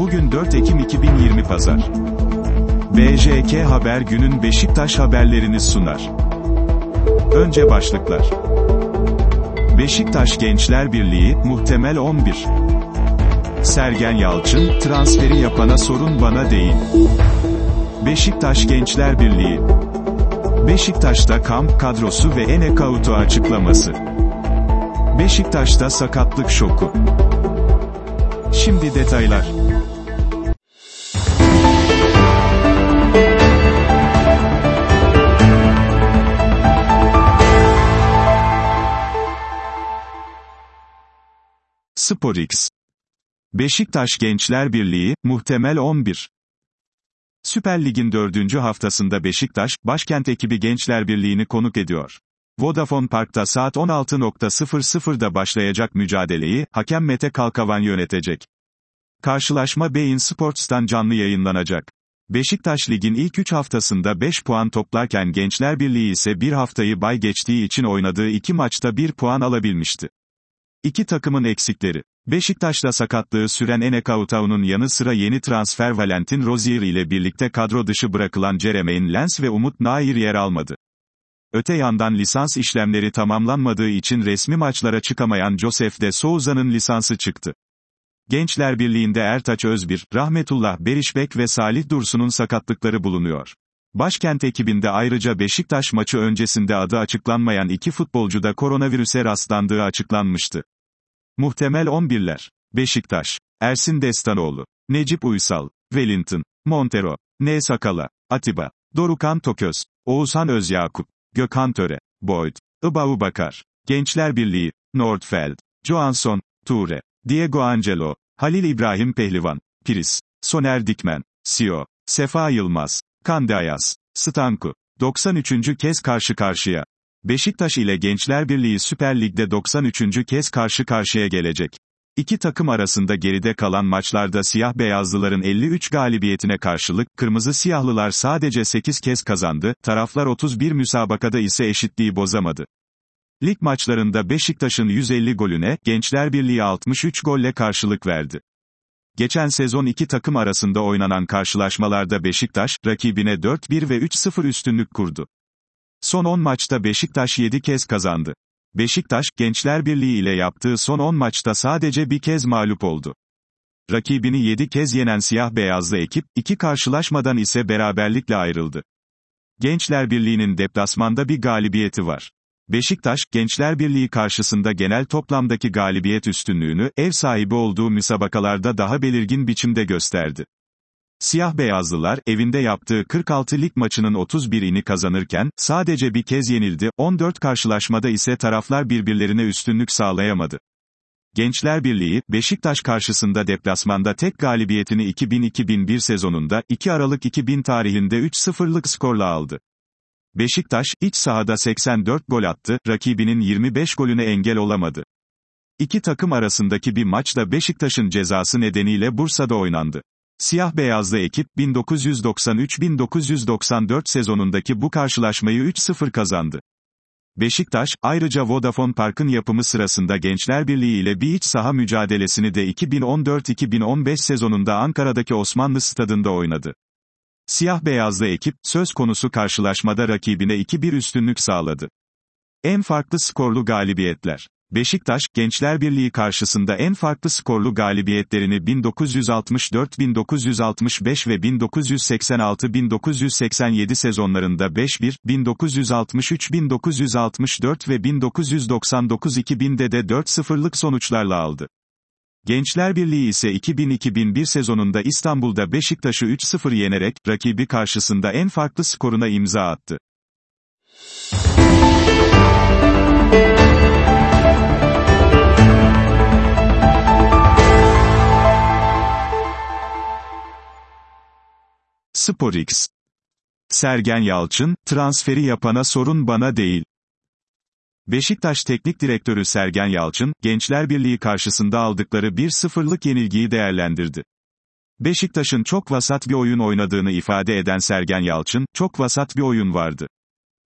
Bugün 4 Ekim 2020 Pazar. BJK Haber günün Beşiktaş haberlerini sunar. Önce başlıklar. Beşiktaş Gençler Birliği, muhtemel 11. Sergen Yalçın, transferi yapana sorun bana değil. Beşiktaş Gençler Birliği. Beşiktaş'ta kamp kadrosu ve Enekautu açıklaması. Beşiktaş'ta sakatlık şoku. Şimdi detaylar. SporX Beşiktaş Gençler Birliği, muhtemel 11. Süper Lig'in dördüncü haftasında Beşiktaş, başkent ekibi Gençler Birliği'ni konuk ediyor. Vodafone Park'ta saat 16.00'da başlayacak mücadeleyi, hakem Mete Kalkavan yönetecek. Karşılaşma Beyin Sports'tan canlı yayınlanacak. Beşiktaş Lig'in ilk 3 haftasında 5 puan toplarken Gençler Birliği ise bir haftayı bay geçtiği için oynadığı 2 maçta 1 puan alabilmişti. İki takımın eksikleri. Beşiktaş'ta sakatlığı süren Enekautau'nun yanı sıra yeni transfer Valentin Rozier ile birlikte kadro dışı bırakılan Jeremaine Lens ve Umut Nair yer almadı. Öte yandan lisans işlemleri tamamlanmadığı için resmi maçlara çıkamayan Joseph de Souza'nın lisansı çıktı. Gençler Birliği'nde Ertaç Özbir, Rahmetullah Berişbek ve Salih Dursun'un sakatlıkları bulunuyor. Başkent ekibinde ayrıca Beşiktaş maçı öncesinde adı açıklanmayan iki futbolcu da koronavirüse rastlandığı açıklanmıştı. Muhtemel 11'ler. Beşiktaş. Ersin Destanoğlu. Necip Uysal. Wellington. Montero. N. Sakala. Atiba. Dorukan Toköz. Oğuzhan Özyakup. Gökhan Töre. Boyd. Ibavu Bakar. Gençler Birliği. Nordfeld. Johansson. Ture. Diego Angelo. Halil İbrahim Pehlivan. Piris. Soner Dikmen. Sio. Sefa Yılmaz. Kande Ayaz. Stanku. 93. kez karşı karşıya. Beşiktaş ile Gençler Birliği Süper Lig'de 93. kez karşı karşıya gelecek. İki takım arasında geride kalan maçlarda siyah beyazlıların 53 galibiyetine karşılık, kırmızı siyahlılar sadece 8 kez kazandı, taraflar 31 müsabakada ise eşitliği bozamadı. Lig maçlarında Beşiktaş'ın 150 golüne, Gençler Birliği 63 golle karşılık verdi. Geçen sezon iki takım arasında oynanan karşılaşmalarda Beşiktaş, rakibine 4-1 ve 3-0 üstünlük kurdu. Son 10 maçta Beşiktaş 7 kez kazandı. Beşiktaş, Gençler Birliği ile yaptığı son 10 maçta sadece bir kez mağlup oldu. Rakibini 7 kez yenen siyah-beyazlı ekip, iki karşılaşmadan ise beraberlikle ayrıldı. Gençler Birliği'nin deplasmanda bir galibiyeti var. Beşiktaş, Gençler Birliği karşısında genel toplamdaki galibiyet üstünlüğünü, ev sahibi olduğu müsabakalarda daha belirgin biçimde gösterdi. Siyah beyazlılar, evinde yaptığı 46 lig maçının 31'ini kazanırken, sadece bir kez yenildi, 14 karşılaşmada ise taraflar birbirlerine üstünlük sağlayamadı. Gençler Birliği, Beşiktaş karşısında deplasmanda tek galibiyetini 2000-2001 sezonunda, 2 Aralık 2000 tarihinde 3-0'lık skorla aldı. Beşiktaş, iç sahada 84 gol attı, rakibinin 25 golüne engel olamadı. İki takım arasındaki bir maçta Beşiktaş'ın cezası nedeniyle Bursa'da oynandı. Siyah-beyazlı ekip, 1993-1994 sezonundaki bu karşılaşmayı 3-0 kazandı. Beşiktaş, ayrıca Vodafone Park'ın yapımı sırasında Gençler Birliği ile bir iç saha mücadelesini de 2014-2015 sezonunda Ankara'daki Osmanlı Stadında oynadı. Siyah-beyazlı ekip, söz konusu karşılaşmada rakibine 2-1 üstünlük sağladı. En farklı skorlu galibiyetler. Beşiktaş, Gençler Birliği karşısında en farklı skorlu galibiyetlerini 1964-1965 ve 1986-1987 sezonlarında 5-1, 1963-1964 ve 1999-2000'de de 4-0'lık sonuçlarla aldı. Gençler Birliği ise 2000-2001 sezonunda İstanbul'da Beşiktaş'ı 3-0 yenerek, rakibi karşısında en farklı skoruna imza attı. SporX Sergen Yalçın, transferi yapana sorun bana değil. Beşiktaş Teknik Direktörü Sergen Yalçın, Gençler Birliği karşısında aldıkları 1-0'lık yenilgiyi değerlendirdi. Beşiktaş'ın çok vasat bir oyun oynadığını ifade eden Sergen Yalçın, çok vasat bir oyun vardı.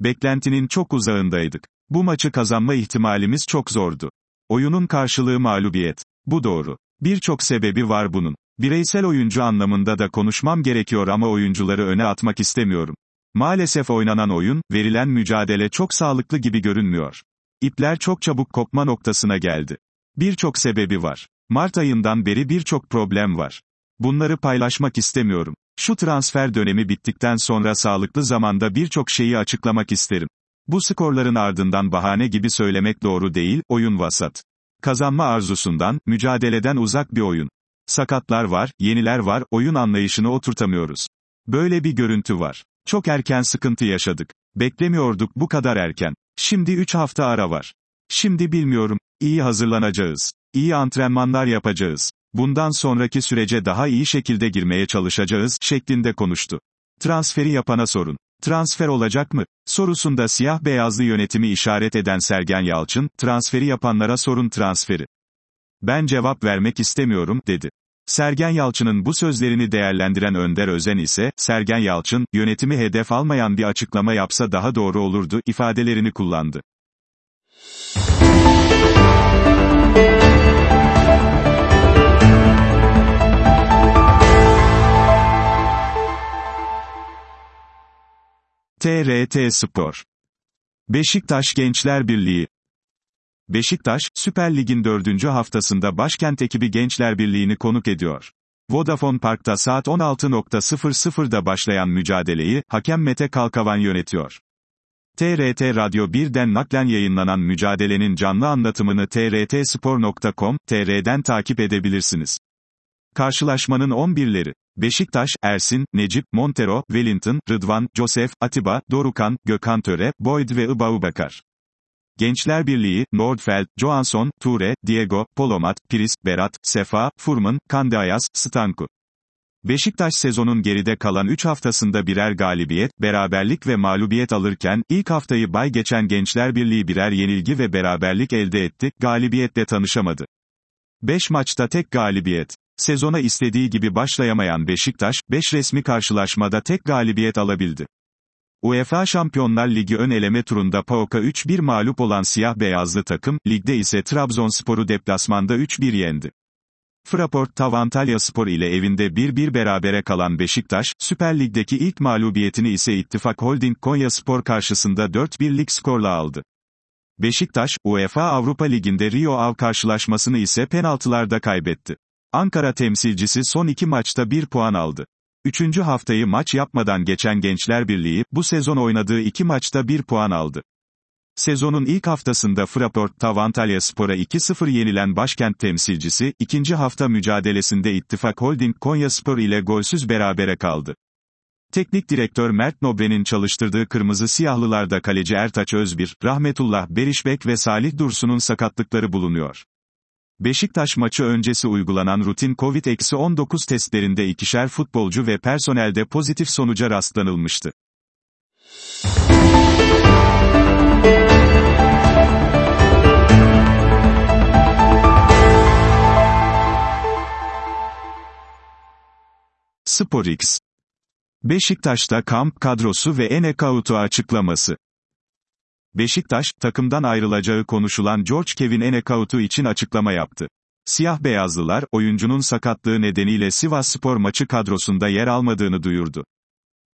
Beklentinin çok uzağındaydık. Bu maçı kazanma ihtimalimiz çok zordu. Oyunun karşılığı mağlubiyet. Bu doğru. Birçok sebebi var bunun. Bireysel oyuncu anlamında da konuşmam gerekiyor ama oyuncuları öne atmak istemiyorum. Maalesef oynanan oyun, verilen mücadele çok sağlıklı gibi görünmüyor. İpler çok çabuk kopma noktasına geldi. Birçok sebebi var. Mart ayından beri birçok problem var. Bunları paylaşmak istemiyorum. Şu transfer dönemi bittikten sonra sağlıklı zamanda birçok şeyi açıklamak isterim. Bu skorların ardından bahane gibi söylemek doğru değil, oyun vasat. Kazanma arzusundan, mücadeleden uzak bir oyun. Sakatlar var, yeniler var, oyun anlayışını oturtamıyoruz. Böyle bir görüntü var. Çok erken sıkıntı yaşadık. Beklemiyorduk bu kadar erken. Şimdi 3 hafta ara var. Şimdi bilmiyorum, iyi hazırlanacağız. İyi antrenmanlar yapacağız. Bundan sonraki sürece daha iyi şekilde girmeye çalışacağız, şeklinde konuştu. Transferi yapana sorun. Transfer olacak mı? Sorusunda siyah beyazlı yönetimi işaret eden Sergen Yalçın, transferi yapanlara sorun transferi. Ben cevap vermek istemiyorum, dedi. Sergen Yalçın'ın bu sözlerini değerlendiren Önder Özen ise, Sergen Yalçın, yönetimi hedef almayan bir açıklama yapsa daha doğru olurdu, ifadelerini kullandı. TRT Spor Beşiktaş Gençler Birliği Beşiktaş, Süper Lig'in dördüncü haftasında başkent ekibi Gençler Birliği'ni konuk ediyor. Vodafone Park'ta saat 16.00'da başlayan mücadeleyi, hakem Mete Kalkavan yönetiyor. TRT Radyo 1'den naklen yayınlanan mücadelenin canlı anlatımını trtspor.com, tr'den takip edebilirsiniz. Karşılaşmanın 11'leri. Beşiktaş, Ersin, Necip, Montero, Wellington, Rıdvan, Joseph, Atiba, Dorukan, Gökhan Töre, Boyd ve Ibaubakar. Gençler Birliği, Nordfeld, Johansson, Ture, Diego, Polomat, Pris, Berat, Sefa, Furman, Kandayas, Stanku. Beşiktaş sezonun geride kalan 3 haftasında birer galibiyet, beraberlik ve mağlubiyet alırken, ilk haftayı bay geçen Gençler Birliği birer yenilgi ve beraberlik elde etti, galibiyetle tanışamadı. 5 maçta tek galibiyet. Sezona istediği gibi başlayamayan Beşiktaş, 5 resmi karşılaşmada tek galibiyet alabildi. UEFA Şampiyonlar Ligi ön eleme turunda PAOK'a 3-1 mağlup olan siyah beyazlı takım, ligde ise Trabzonspor'u deplasmanda 3-1 yendi. Fraport Tavantalya Spor ile evinde 1-1 berabere kalan Beşiktaş, Süper Lig'deki ilk mağlubiyetini ise İttifak Holding Konya Spor karşısında 4-1'lik skorla aldı. Beşiktaş, UEFA Avrupa Ligi'nde Rio Av karşılaşmasını ise penaltılarda kaybetti. Ankara temsilcisi son iki maçta bir puan aldı. Üçüncü haftayı maç yapmadan geçen Gençler Birliği, bu sezon oynadığı iki maçta bir puan aldı. Sezonun ilk haftasında Fraport'ta Antalya Spor'a 2-0 yenilen başkent temsilcisi, ikinci hafta mücadelesinde İttifak Holding Konya Spor ile golsüz berabere kaldı. Teknik direktör Mert Nobre'nin çalıştırdığı kırmızı siyahlılarda kaleci Ertaç Özbir, Rahmetullah Berişbek ve Salih Dursun'un sakatlıkları bulunuyor. Beşiktaş maçı öncesi uygulanan rutin Covid-19 testlerinde ikişer futbolcu ve personelde pozitif sonuca rastlanılmıştı. SporX Beşiktaş'ta kamp kadrosu ve Enekautu açıklaması Beşiktaş, takımdan ayrılacağı konuşulan George Kevin Enekautu için açıklama yaptı. Siyah beyazlılar, oyuncunun sakatlığı nedeniyle Sivas Spor maçı kadrosunda yer almadığını duyurdu.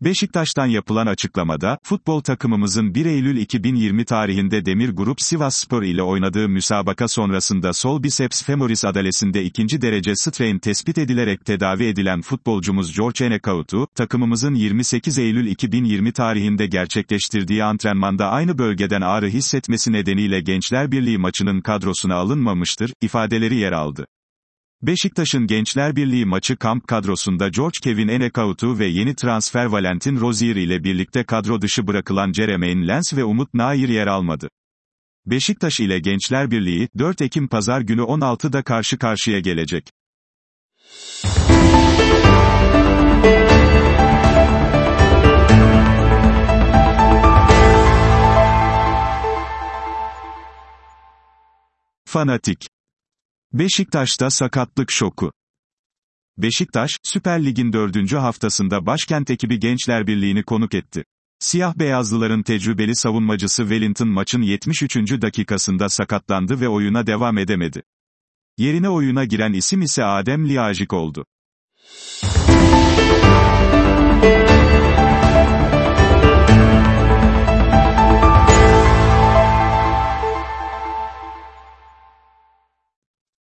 Beşiktaş'tan yapılan açıklamada, futbol takımımızın 1 Eylül 2020 tarihinde Demir Grup Sivas Spor ile oynadığı müsabaka sonrasında sol biceps femoris adalesinde ikinci derece strain tespit edilerek tedavi edilen futbolcumuz George Enekautu, takımımızın 28 Eylül 2020 tarihinde gerçekleştirdiği antrenmanda aynı bölgeden ağrı hissetmesi nedeniyle Gençler Birliği maçının kadrosuna alınmamıştır, ifadeleri yer aldı. Beşiktaş'ın Gençler Birliği maçı kamp kadrosunda George Kevin Enekautu ve yeni transfer Valentin Rozier ile birlikte kadro dışı bırakılan Jeremaine Lens ve Umut Nair yer almadı. Beşiktaş ile Gençler Birliği, 4 Ekim Pazar günü 16'da karşı karşıya gelecek. Fanatik Beşiktaş'ta sakatlık şoku. Beşiktaş, Süper Lig'in dördüncü haftasında başkent ekibi Gençler Birliği'ni konuk etti. Siyah beyazlıların tecrübeli savunmacısı Wellington maçın 73. dakikasında sakatlandı ve oyuna devam edemedi. Yerine oyuna giren isim ise Adem Liyajik oldu.